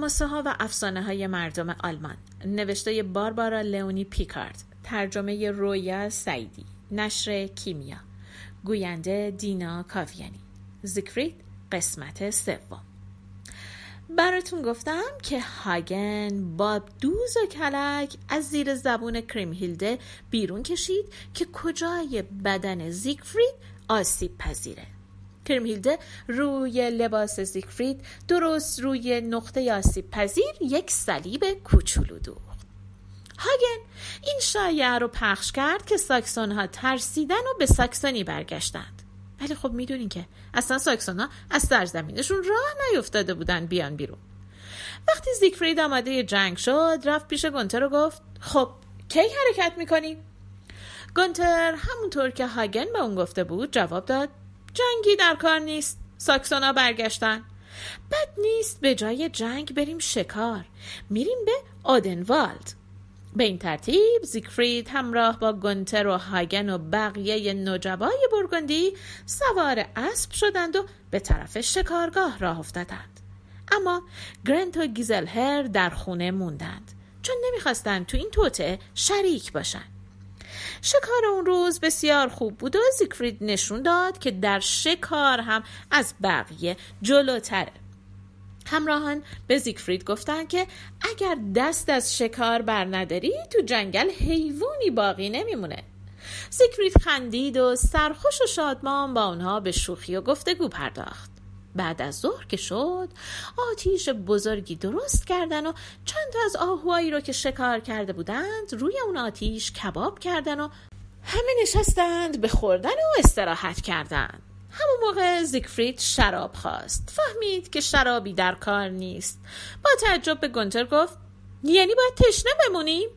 هماسه ها و افسانه های مردم آلمان. نوشته باربارا لئونی پیکارد. ترجمه رویا سیدی نشر کیمیا. گوینده دینا کاویانی. زیکفرید قسمت سوم. براتون گفتم که هاگن با دوز و کلک از زیر زبون کریمهیلده بیرون کشید که کجای بدن زیگفرید آسیب پذیره. کریمهیلده روی لباس زیگفرید درست روی نقطه آسیب پذیر یک صلیب کوچولو دوخت. هاگن این شایعه رو پخش کرد که ساکسون ها ترسیدن و به ساکسونی برگشتند. ولی خب می‌دونین که اصلا ساکسون ها از سرزمینشون راه نیفتاده بودن بیان بیرون. وقتی زیگفرید آماده جنگ شد رفت پیش گونتر و گفت خب کی حرکت می‌کنیم گونتر همونطور که هاگن به اون گفته بود جواب داد جنگی در کار نیست. ساکسونا برگشتن. بد نیست به جای جنگ بریم شکار. میریم به آدنوالد. به این ترتیب زیگفرید همراه با گونتر و هاگن و بقیه نجبای برگندی سوار اسب شدند و به طرف شکارگاه راه افتادند. اما گرنت و گیزلهر در خونه موندند. چون نمی‌خواستند تو این توته شریک باشند شکار اون روز بسیار خوب بود و زیگفرید نشون داد که در شکار هم از بقیه جلوتره. همراهان به زیگفرید گفتند که اگر دست از شکار بر نداری تو جنگل حیوانی باقی نمیمونه. زیگفرید خندید و سرخوش و شادمان با اونها به شوخی و گفتگو پرداخت. بعد از ظهر که شد آتیش بزرگی درست کردن و چند تا از آهوهایی رو که شکار کرده بودند روی اون آتیش کباب کردن و همه نشستند به خوردن و استراحت کردند همون موقع زیگفرید شراب خواست. فهمید که شرابی در کار نیست. با تعجب به گونتر گفت یعنی باید تشنه بمونیم؟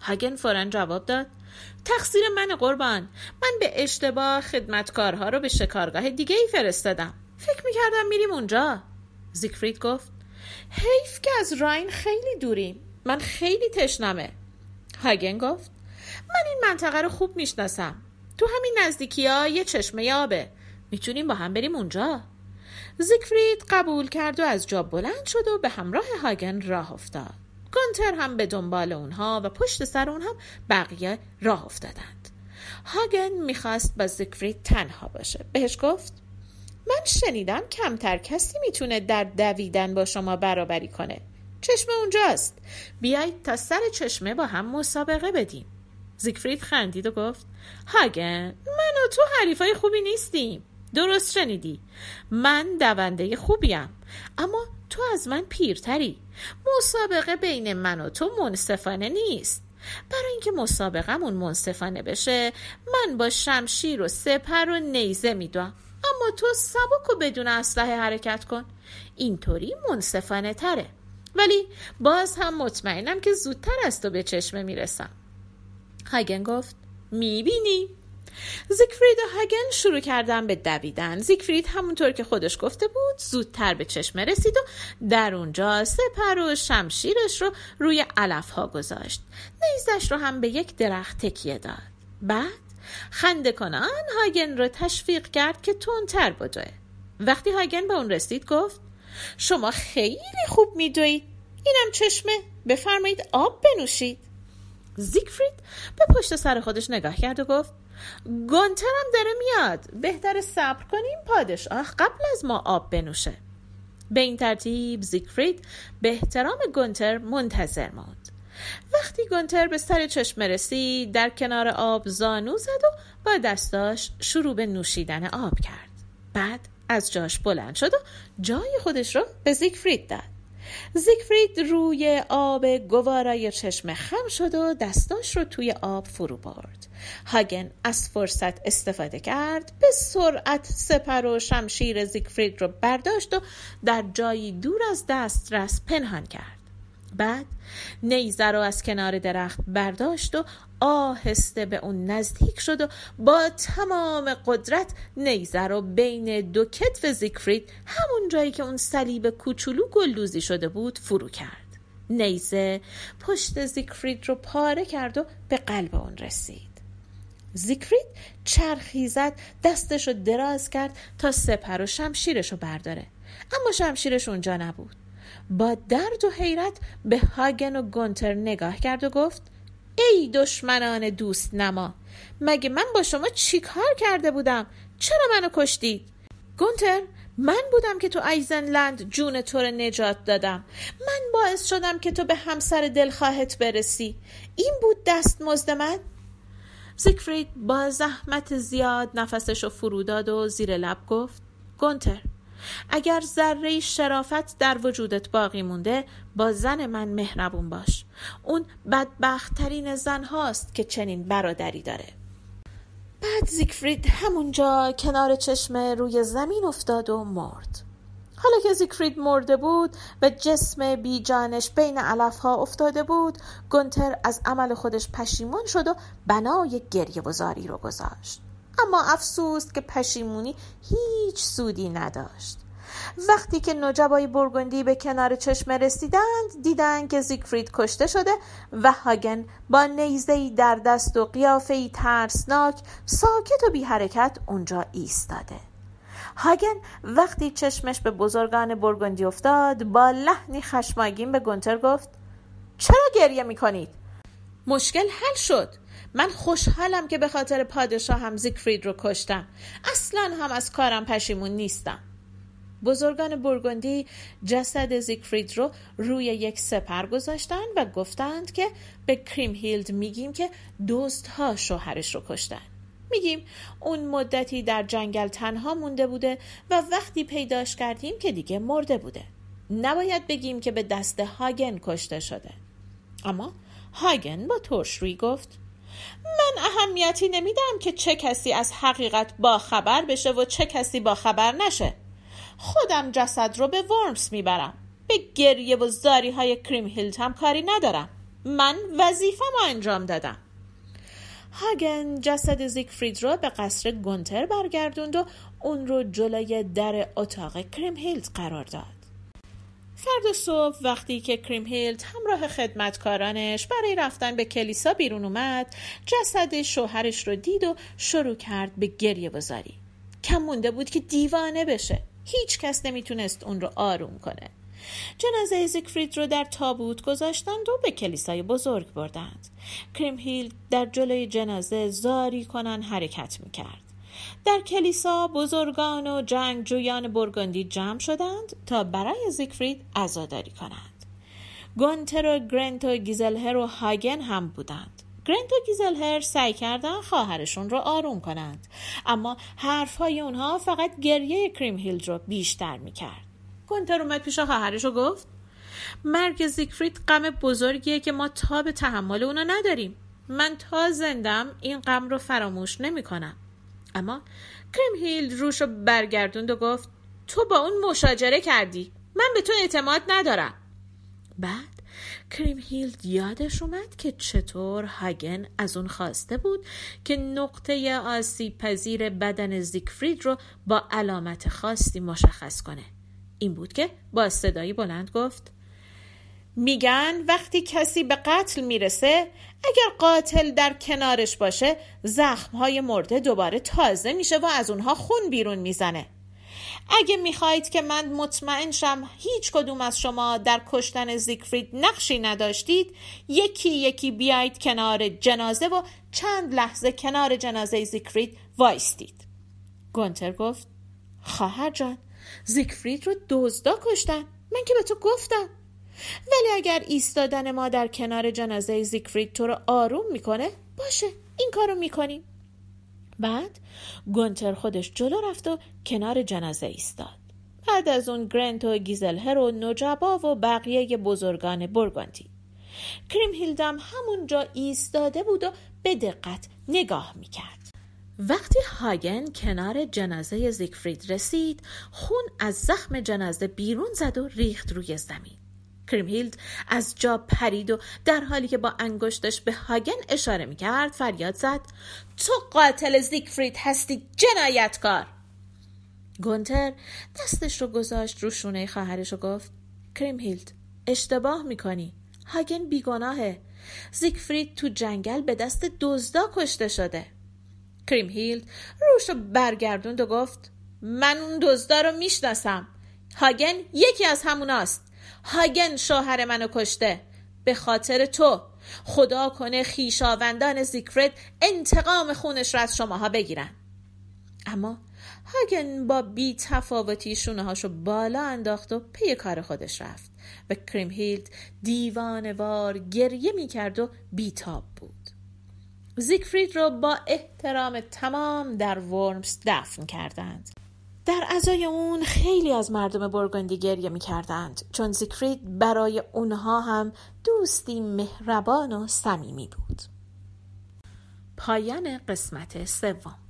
هاگن فورا جواب داد تقصیر من قربان. من به اشتباه خدمتکارها رو به شکارگاه دیگه ای فرستادم. فکر می‌کردم میریم اونجا. زیگفرید گفت حیف که از راین خیلی دوریم من خیلی تشنمه. هاگن گفت من این منطقه رو خوب می‌شناسم. تو همین نزدیکی ها یه چشمه آبه می‌تونیم با هم بریم اونجا؟ زیگفرید قبول کرد و از جا بلند شد و به همراه هاگن راه افتاد. گونتر هم به دنبال اونها و پشت سر اون هم بقیه راه افتادند. هاگن می‌خواست با زیگفرید تنها باشه. بهش گفت من شنیدم کمتر کسی می‌تونه در دویدن با شما برابری کنه. چشمه اونجاست. بیایید تا سر چشمه با هم مسابقه بدیم. زیگفرید خندید و گفت هاگن من و تو حریفای خوبی نیستیم. درست شنیدی. من دونده خوبیم. اما تو از من پیرتری. مسابقه بین من و تو منصفانه نیست. برای اینکه مسابقمون منصفانه بشه من با شمشیر و سپر و نیزه میدوم. اما تو سبک و بدون اسلحه حرکت کن. اینطوری منصفانه تره. ولی باز هم مطمئنم که زودتر از تو به چشمه می‌رسم. هاگن گفت می‌بینی؟ زیگفرید و هاگن شروع کردن به دویدن. زیگفرید همونطور که خودش گفته بود زودتر به چشمه رسید و در اونجا سپر و شمشیرش رو روی علف ها گذاشت. نیزش رو هم به یک درخت تکیه داد. بعد خنده کنان هاگن رو تشویق کرد که تندتر بدوه وقتی هاگن به اون رسید گفت شما خیلی خوب میدوید اینم چشمه. بفرمایید آب بنوشید. زیگفرید به پشت سر خودش نگاه کرد و گفت گونترم داره میاد. بهتر صبر کنیم پادشاه قبل از ما آب بنوشه. به این ترتیب زیگفرید به احترام گونتر منتظر ماند. وقتی گونتر به سر چشمه رسید در کنار آب زانو زد و با دستاش شروع به نوشیدن آب کرد. بعد از جاش بلند شد و جای خودش رو به زیگفرید داد. زیگفرید روی آب گوارای چشمه خم شد و دستاش رو توی آب فرو برد. هاگن از فرصت استفاده کرد به سرعت سپر و شمشیر زیگفرید رو برداشت و در جایی دور از دسترس پنهان کرد. بعد نیزه رو از کنار درخت برداشت و آهسته به اون نزدیک شد و با تمام قدرت نیزه رو بین دو کتف زیگفرید همون جایی که اون صلیب کوچولو گلدوزی شده بود فرو کرد. نیزه پشت زیگفرید رو پاره کرد و به قلب اون رسید. زیگفرید چرخی زد دستش رو دراز کرد تا سپر و شمشیرش رو برداره. اما شمشیرش اونجا نبود. با درد و حیرت به هاگن و گونتر نگاه کرد و گفت ای دشمنان دوست نما مگه من با شما چیکار کرده بودم؟ چرا منو کشتید؟ گونتر من بودم که تو ایزنلند جون تو رو نجات دادم. من باعث شدم که تو به همسر دلخواهت برسی. این بود دست مزد من. زیگفرید با زحمت زیاد نفسش رو فرو داد و زیر لب گفت گونتر اگر ذره شرافت در وجودت باقی مونده با زن من مهربون باش. اون بدبختترین زن هاست که چنین برادری داره. بعد زیگفرید همونجا کنار چشمه روی زمین افتاد و مرد. حالا که زیگفرید مرده بود و جسم بی جانش بین علف ها افتاده بود گونتر از عمل خودش پشیمون شد و بنای گریه وزاری رو گذاشت. اما افسوس که پشیمونی هیچ سودی نداشت. وقتی که نجبای برگندی به کنار چشمه رسیدند دیدند که زیگفرید کشته شده و هاگن با نیزهای در دست و قیافهای ترسناک ساکت و بی حرکت اونجا ایستاده. هاگن وقتی چشمش به بزرگان برگندی افتاد با لحنی خشمگین به گونتر گفت چرا گریه می‌کنید؟ مشکل حل شد. من خوشحالم که به خاطر پادشاهم زیگفرید رو کشتم. اصلا هم از کارم پشیمون نیستم. بزرگان برگندی جسد زیگفرید رو روی یک سپر گذاشتند و گفتند که به کریم هیلد میگیم که ها شوهرش رو کشتن. میگیم اون مدتی در جنگل تنها مونده بوده و وقتی پیداش کردیم که دیگه مرده بوده. نباید بگیم که به دست هاگن کشته شده. اما هاگن با ترشرویی گفت من اهمیتی نمیدم که چه کسی از حقیقت با خبر بشه و چه کسی با خبر نشه. خودم جسد رو به ورمس می‌برم. به گریه و زاری های کریم هیلت هم کاری ندارم. من وظیفه ما انجام دادم. هاگن جسد زیگفرید رو به قصر گونتر برگردوند و اون رو جلوی در اتاق کریم هیلت قرار داد. فرد صبح وقتی که کریم هیلت همراه خدمتکارانش برای رفتن به کلیسا بیرون اومد جسد شوهرش رو دید و شروع کرد به گریه بزاری. کم مونده بود که دیوانه بشه. هیچ کس نمی‌تونست اون رو آروم کنه. جنازه زیگفرید رو در تابوت گذاشتند و به کلیسای بزرگ بردند. کریم هیل در جلوی جنازه زاری کنن حرکت می‌کرد. در کلیسا بزرگان و جنگجویان برگندی جمع شدند تا برای زیگفرید عزاداری کنند. گونتر و گرنت و گیزلهر و هاگن هم بودند. گرنت و گیزلهر سعی کردن خواهرشون رو آروم کنند اما حرفهای اونها فقط گریه کریم هیلد رو بیشتر می‌کرد. گونتر اومد پیش خواهرش و گفت مرگ زیگفرید غم بزرگیه که ما تا به تحمل اونو نداریم. من تا زندم این غم رو فراموش نمی‌کنم. اما کریم هیلد روش رو برگردوند و گفت تو با اون مشاجره کردی. من به تو اعتماد ندارم. بعد کریم هیلد یادش اومد که چطور هاگن از اون خواسته بود که نقطه آسیب پذیر بدن زیگفرید رو با علامت خاصی مشخص کنه. این بود که با صدایی بلند گفت میگن وقتی کسی به قتل می‌رسه اگر قاتل در کنارش باشه زخمهای مرده دوباره تازه میشه و از اونها خون بیرون می‌زنه. اگه می‌خواهید که من مطمئن شم هیچ کدوم از شما در کشتن زیگفرید نقشی نداشتید یکی یکی بیایید کنار جنازه و چند لحظه کنار جنازه زیگفرید وایستید. گونتر گفت خواهر جان زیگفرید رو دزدا کشتن. من که به تو گفتم. ولی اگر ایستادن ما در کنار جنازه زیگفرید تو رو آروم می‌کنه باشه این کارو می‌کنیم. بعد گونتر خودش جلو رفت و کنار جنازه ایستاد. بعد از اون گرنت و گیزلهر و نجبا و بقیه بزرگان برگاندی کریم هیلدم همونجا ایستاده بود و به دقت نگاه می‌کرد. وقتی هاگن کنار جنازه زیگفرید رسید خون از زخم جنازه بیرون زد و ریخت روی زمین. کریمهیلد از جا پرید و در حالی که با انگشتش به هاگن اشاره می‌کرد فریاد زد. تو قاتل زیگفرید هستی جنایتکار! گونتر دستش رو گذاشت رو شونه خواهرش و گفت کریمهیلد اشتباه می‌کنی. هاگن بیگناهه. زیگفرید تو جنگل به دست دزدا کشته شده. کریمهیلد روش رو برگردوند و گفت من اون دزدا رو می‌شناسم. هاگن یکی از هموناست. هاگن شوهر منو کشته. به خاطر تو. خدا کنه خیشاوندان زیکفرد انتقام خونش را از شماها بگیرن. اما هاگن با بی تفاوتی شونه بالا انداخت و پی کار خودش رفت و کریمهیلد دیوانوار گریه می کرد و بیتاب بود. زیگفرید را با احترام تمام در ورمز دفن کردند. در ازای اون خیلی از مردم برگندی گریه می کردند چون زیگفرید برای اونها هم دوستی مهربان و صمیمی بود. پایان قسمت سوم.